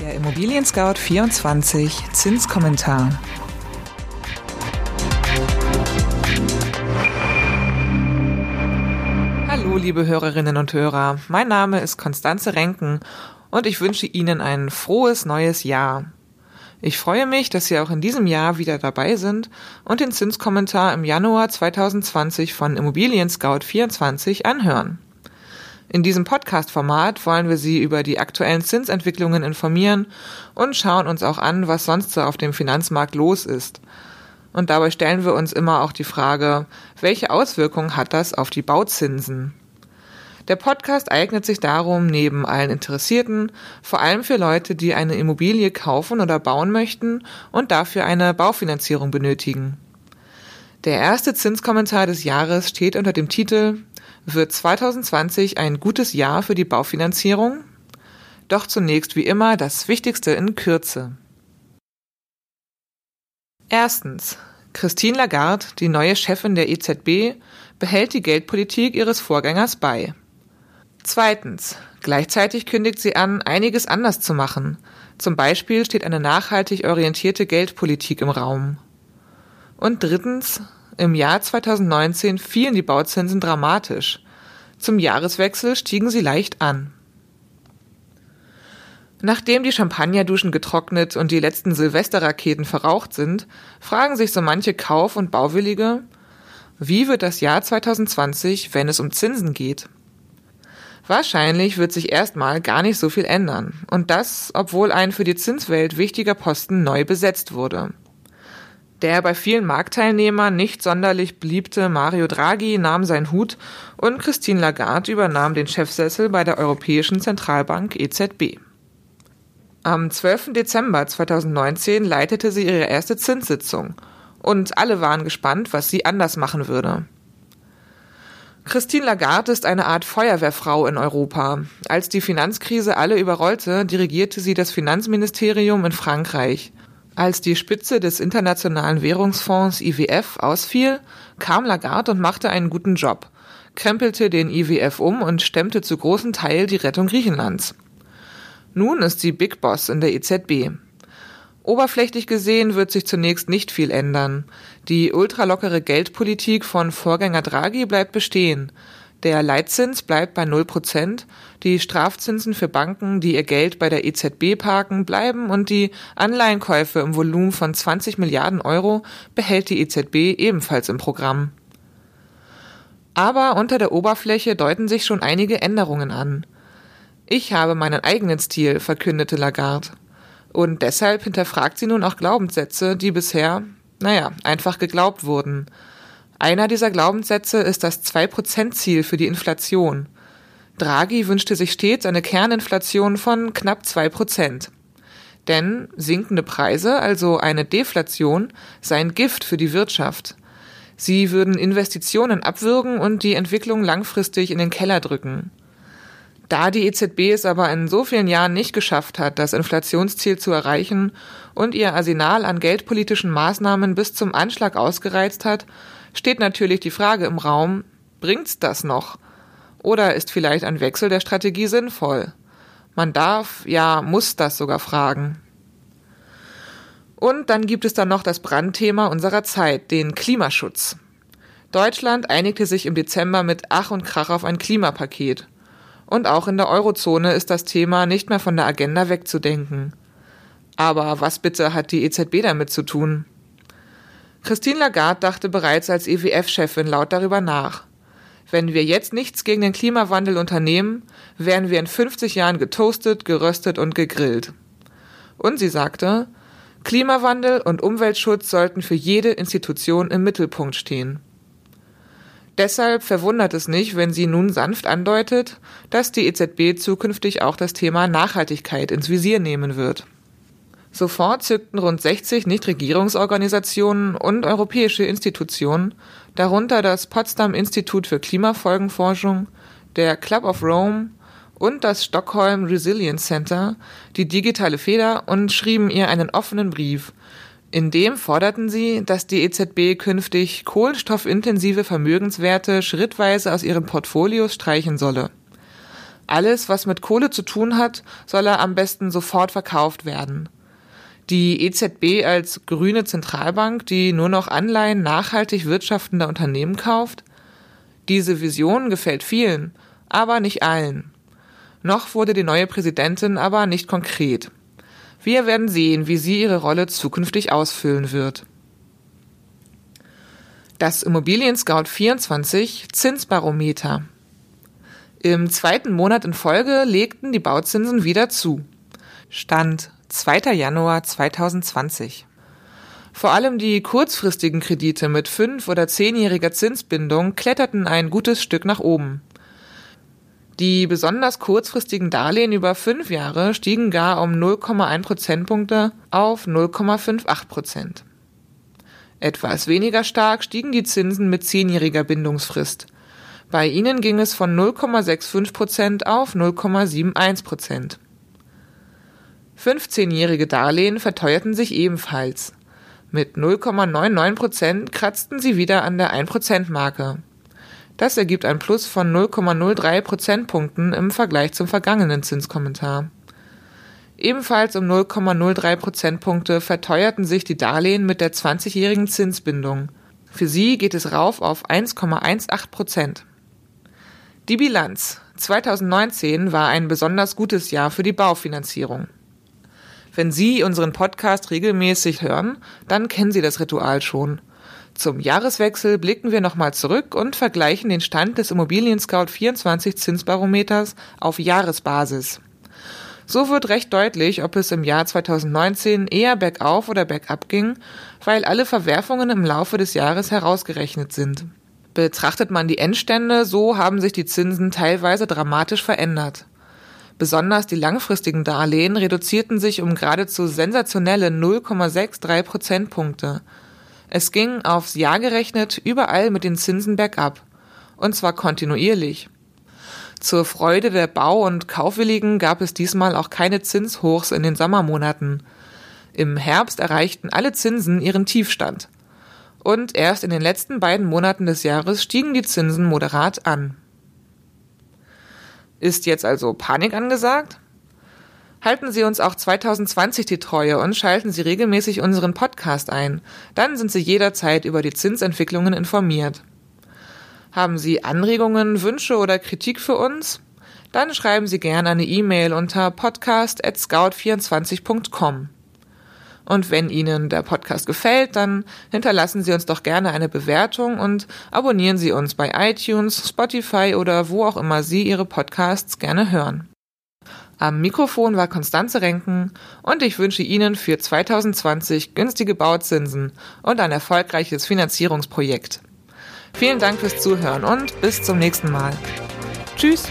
Der Immobilien Scout 24 Zinskommentar. Hallo, liebe Hörerinnen und Hörer. Mein Name ist Konstanze Renken und ich wünsche Ihnen ein frohes neues Jahr. Ich freue mich, dass Sie auch in diesem Jahr wieder dabei sind und den Zinskommentar im Januar 2020 von Immobilien Scout 24 anhören. In diesem Podcast-Format wollen wir Sie über die aktuellen Zinsentwicklungen informieren und schauen uns auch an, was sonst so auf dem Finanzmarkt los ist. Und dabei stellen wir uns immer auch die Frage, welche Auswirkungen hat das auf die Bauzinsen? Der Podcast eignet sich darum neben allen Interessierten, vor allem für Leute, die eine Immobilie kaufen oder bauen möchten und dafür eine Baufinanzierung benötigen. Der erste Zinskommentar des Jahres steht unter dem Titel wird 2020 ein gutes Jahr für die Baufinanzierung? Doch zunächst wie immer das Wichtigste in Kürze. Erstens. Christine Lagarde, die neue Chefin der EZB, behält die Geldpolitik ihres Vorgängers bei. Zweitens. Gleichzeitig kündigt sie an, einiges anders zu machen. Zum Beispiel steht eine nachhaltig orientierte Geldpolitik im Raum. Und drittens. Im Jahr 2019 fielen die Bauzinsen dramatisch. Zum Jahreswechsel stiegen sie leicht an. Nachdem die Champagnerduschen getrocknet und die letzten Silvesterraketen verraucht sind, fragen sich so manche Kauf- und Bauwillige, wie wird das Jahr 2020, wenn es um Zinsen geht? Wahrscheinlich wird sich erstmal gar nicht so viel ändern. Und das, obwohl ein für die Zinswelt wichtiger Posten neu besetzt wurde. Der bei vielen Marktteilnehmern nicht sonderlich beliebte Mario Draghi nahm seinen Hut und Christine Lagarde übernahm den Chefsessel bei der Europäischen Zentralbank EZB. Am 12. Dezember 2019 leitete sie ihre erste Zinssitzung und alle waren gespannt, was sie anders machen würde. Christine Lagarde ist eine Art Feuerwehrfrau in Europa. Als die Finanzkrise alle überrollte, dirigierte sie das Finanzministerium in Frankreich als die Spitze des Internationalen Währungsfonds IWF ausfiel, kam Lagarde und machte einen guten Job, krempelte den IWF um und stemmte zu großen Teil die Rettung Griechenlands. Nun ist sie Big Boss in der EZB. Oberflächlich gesehen wird sich zunächst nicht viel ändern. Die ultralockere Geldpolitik von Vorgänger Draghi bleibt bestehen. Der Leitzins bleibt bei 0 Prozent, die Strafzinsen für Banken, die ihr Geld bei der EZB parken, bleiben und die Anleihenkäufe im Volumen von 20 Milliarden Euro behält die EZB ebenfalls im Programm. Aber unter der Oberfläche deuten sich schon einige Änderungen an. Ich habe meinen eigenen Stil, verkündete Lagarde. Und deshalb hinterfragt sie nun auch Glaubenssätze, die bisher, naja, einfach geglaubt wurden. Einer dieser Glaubenssätze ist das 2%-Ziel für die Inflation. Draghi wünschte sich stets eine Kerninflation von knapp 2%. Denn sinkende Preise, also eine Deflation, seien Gift für die Wirtschaft. Sie würden Investitionen abwürgen und die Entwicklung langfristig in den Keller drücken. Da die EZB es aber in so vielen Jahren nicht geschafft hat, das Inflationsziel zu erreichen und ihr Arsenal an geldpolitischen Maßnahmen bis zum Anschlag ausgereizt hat, steht natürlich die Frage im Raum, bringt's das noch? Oder ist vielleicht ein Wechsel der Strategie sinnvoll? Man darf, ja, muss das sogar fragen. Und dann gibt es dann noch das Brandthema unserer Zeit, den Klimaschutz. Deutschland einigte sich im Dezember mit Ach und Krach auf ein Klimapaket. Und auch in der Eurozone ist das Thema nicht mehr von der Agenda wegzudenken. Aber was bitte hat die EZB damit zu tun? Christine Lagarde dachte bereits als EWF-Chefin laut darüber nach. Wenn wir jetzt nichts gegen den Klimawandel unternehmen, werden wir in 50 Jahren getoastet, geröstet und gegrillt. Und sie sagte, Klimawandel und Umweltschutz sollten für jede Institution im Mittelpunkt stehen. Deshalb verwundert es nicht, wenn sie nun sanft andeutet, dass die EZB zukünftig auch das Thema Nachhaltigkeit ins Visier nehmen wird. Sofort zückten rund 60 Nichtregierungsorganisationen und europäische Institutionen, darunter das Potsdam Institut für Klimafolgenforschung, der Club of Rome und das Stockholm Resilience Center, die digitale Feder und schrieben ihr einen offenen Brief, In dem forderten sie, dass die EZB künftig kohlenstoffintensive Vermögenswerte schrittweise aus ihren Portfolios streichen solle. Alles, was mit Kohle zu tun hat, solle am besten sofort verkauft werden. Die EZB als grüne Zentralbank, die nur noch Anleihen nachhaltig wirtschaftender Unternehmen kauft? Diese Vision gefällt vielen, aber nicht allen. Noch wurde die neue Präsidentin aber nicht konkret. Wir werden sehen, wie sie ihre Rolle zukünftig ausfüllen wird. Das Immobilien Scout 24 Zinsbarometer. Im zweiten Monat in Folge legten die Bauzinsen wieder zu. Stand 2. Januar 2020. Vor allem die kurzfristigen Kredite mit fünf- oder zehnjähriger Zinsbindung kletterten ein gutes Stück nach oben. Die besonders kurzfristigen Darlehen über fünf Jahre stiegen gar um 0,1 Prozentpunkte auf 0,58 Prozent. Etwas weniger stark stiegen die Zinsen mit zehnjähriger Bindungsfrist. Bei ihnen ging es von 0,65 Prozent auf 0,71 Prozent. 15-jährige Darlehen verteuerten sich ebenfalls. Mit 0,99 Prozent kratzten sie wieder an der 1-Prozent-Marke. Das ergibt ein Plus von 0,03 Prozentpunkten im Vergleich zum vergangenen Zinskommentar. Ebenfalls um 0,03 Prozentpunkte verteuerten sich die Darlehen mit der 20-jährigen Zinsbindung. Für sie geht es rauf auf 1,18 Prozent. Die Bilanz 2019 war ein besonders gutes Jahr für die Baufinanzierung. Wenn Sie unseren Podcast regelmäßig hören, dann kennen Sie das Ritual schon. Zum Jahreswechsel blicken wir nochmal zurück und vergleichen den Stand des Immobilien Scout 24 Zinsbarometers auf Jahresbasis. So wird recht deutlich, ob es im Jahr 2019 eher bergauf oder bergab ging, weil alle Verwerfungen im Laufe des Jahres herausgerechnet sind. Betrachtet man die Endstände, so haben sich die Zinsen teilweise dramatisch verändert. Besonders die langfristigen Darlehen reduzierten sich um geradezu sensationelle 0,63 Prozentpunkte. Es ging aufs Jahr gerechnet überall mit den Zinsen bergab. Und zwar kontinuierlich. Zur Freude der Bau- und Kaufwilligen gab es diesmal auch keine Zinshochs in den Sommermonaten. Im Herbst erreichten alle Zinsen ihren Tiefstand. Und erst in den letzten beiden Monaten des Jahres stiegen die Zinsen moderat an. Ist jetzt also Panik angesagt? Halten Sie uns auch 2020 die Treue und schalten Sie regelmäßig unseren Podcast ein. Dann sind Sie jederzeit über die Zinsentwicklungen informiert. Haben Sie Anregungen, Wünsche oder Kritik für uns? Dann schreiben Sie gerne eine E-Mail unter podcast@scout24.com. Und wenn Ihnen der Podcast gefällt, dann hinterlassen Sie uns doch gerne eine Bewertung und abonnieren Sie uns bei iTunes, Spotify oder wo auch immer Sie Ihre Podcasts gerne hören. Am Mikrofon war Konstanze Renken und ich wünsche Ihnen für 2020 günstige Bauzinsen und ein erfolgreiches Finanzierungsprojekt. Vielen Dank fürs Zuhören und bis zum nächsten Mal. Tschüss!